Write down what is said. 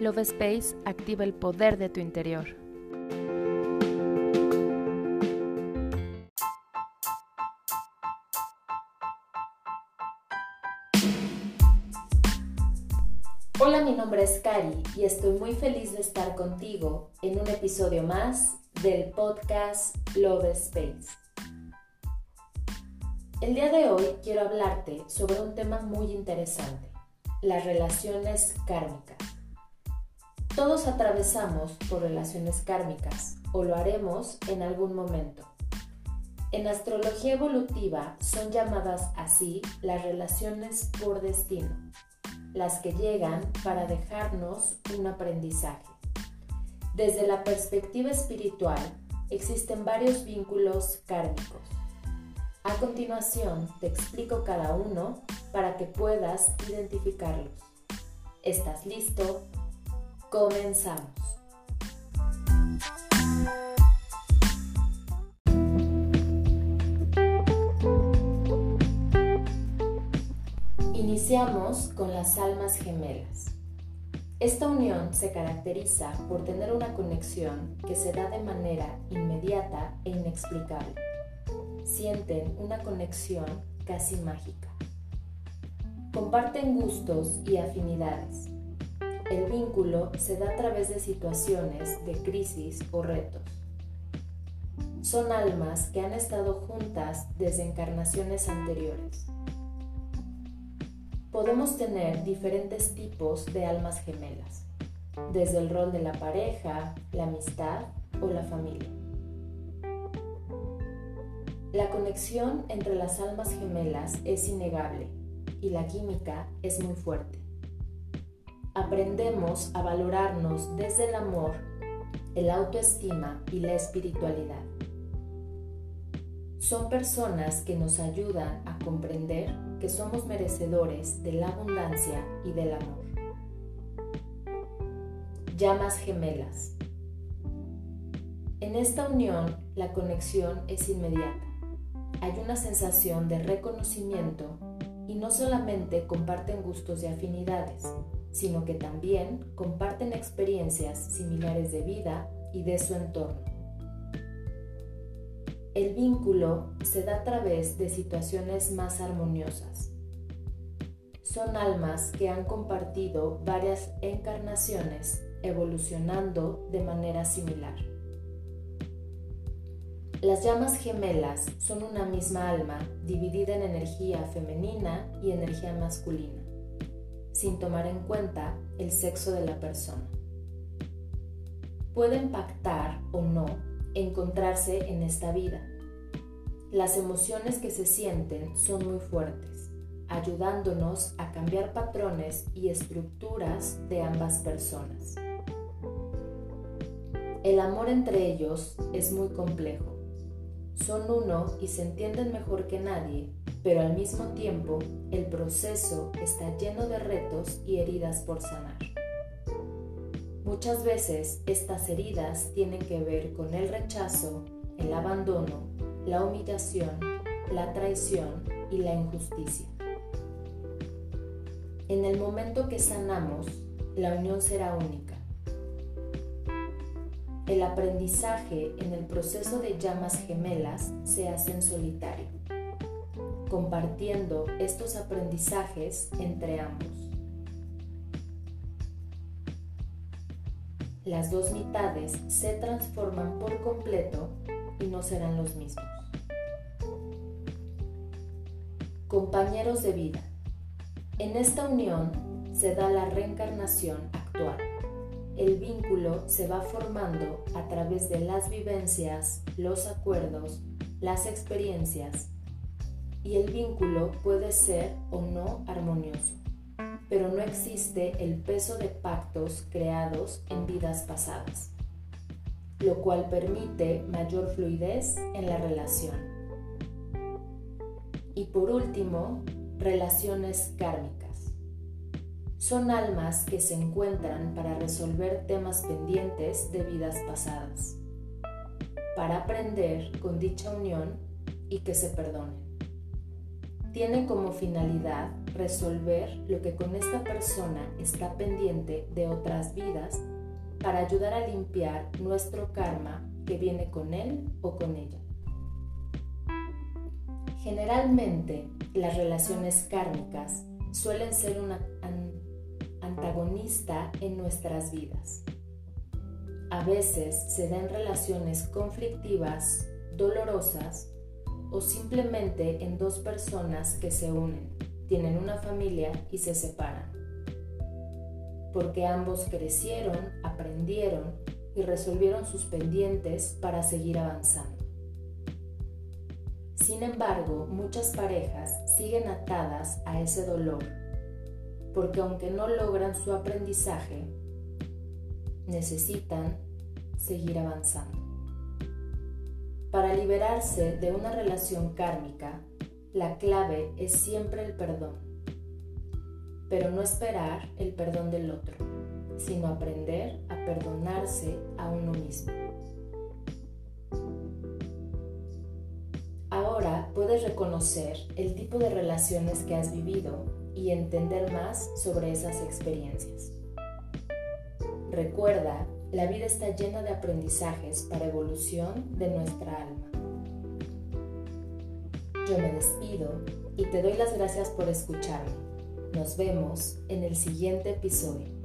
Love Space activa el poder de tu interior. Hola, mi nombre es Kari y estoy muy feliz de estar contigo en un episodio más del podcast Love Space. El día de hoy quiero hablarte sobre un tema muy interesante, las relaciones kármicas. Todos atravesamos por relaciones kármicas o lo haremos en algún momento. En astrología evolutiva son llamadas así las relaciones por destino, las que llegan para dejarnos un aprendizaje. Desde la perspectiva espiritual existen varios vínculos kármicos. A continuación te explico cada uno para que puedas identificarlos. ¿Estás listo? Comenzamos. Iniciamos con las almas gemelas. Esta unión se caracteriza por tener una conexión que se da de manera inmediata e inexplicable. Sienten una conexión casi mágica. Comparten gustos y afinidades el vínculo se da a través de situaciones de crisis o retos. Son almas que han estado juntas desde encarnaciones anteriores. Podemos tener diferentes tipos de almas gemelas, desde el rol de la pareja, la amistad o la familia. La conexión entre las almas gemelas es innegable y la química es muy fuerte aprendemos a valorarnos desde el amor, el autoestima y la espiritualidad. Son personas que nos ayudan a comprender que somos merecedores de la abundancia y del amor. Llamas gemelas. En esta unión la conexión es inmediata. Hay una sensación de reconocimiento y no solamente comparten gustos y afinidades, sino que también comparten experiencias similares de vida y de su entorno. El vínculo se da a través de situaciones más armoniosas. Son almas que han compartido varias encarnaciones evolucionando de manera similar. Las llamas gemelas son una misma alma dividida en energía femenina y energía masculina sin tomar en cuenta el sexo de la persona. Puede impactar o no encontrarse en esta vida. Las emociones que se sienten son muy fuertes, ayudándonos a cambiar patrones y estructuras de ambas personas. El amor entre ellos es muy complejo. Son uno y se entienden mejor que nadie pero al mismo tiempo el proceso está lleno de retos y heridas por sanar. Muchas veces estas heridas tienen que ver con el rechazo, el abandono, la humillación, la traición y la injusticia. En el momento que sanamos, la unión será única. El aprendizaje en el proceso de llamas gemelas se hace en solitario compartiendo estos aprendizajes entre ambos. Las dos mitades se transforman por completo y no serán los mismos. Compañeros de vida. En esta unión se da la reencarnación actual. El vínculo se va formando a través de las vivencias, los acuerdos, las experiencias y el vínculo puede ser o no armonioso, pero no existe el peso de pactos creados en vidas pasadas, lo cual permite mayor fluidez en la relación. Y por último, relaciones kármicas. Son almas que se encuentran para resolver temas pendientes de vidas pasadas, para aprender con dicha unión y que se perdonen. tiene como finalidad resolver lo que con esta persona está pendiente de otras vidas para ayudar a limpiar nuestro karma que viene con él o con ella. Generalmente, las relaciones kármicas suelen ser un antagonista en nuestras vidas. A veces se dan relaciones conflictivas, dolorosas o simplemente en dos personas que se unen, tienen una familia y se separan. Porque ambos crecieron, aprendieron y resolvieron sus pendientes para seguir avanzando. Sin embargo, muchas parejas siguen atadas a ese dolor, porque aunque no logran su aprendizaje, necesitan seguir avanzando. Para liberarse de una relación kármica, la clave es siempre el perdón, pero no esperar el perdón del otro, sino aprender a perdonarse a uno mismo. Puedes reconocer el tipo de relaciones que has vivido y entender más sobre esas experiencias. Recuerda, la vida está llena de aprendizajes para evolución de nuestra alma. Yo me despido y te doy las gracias por escucharme. Nos vemos en el siguiente episodio.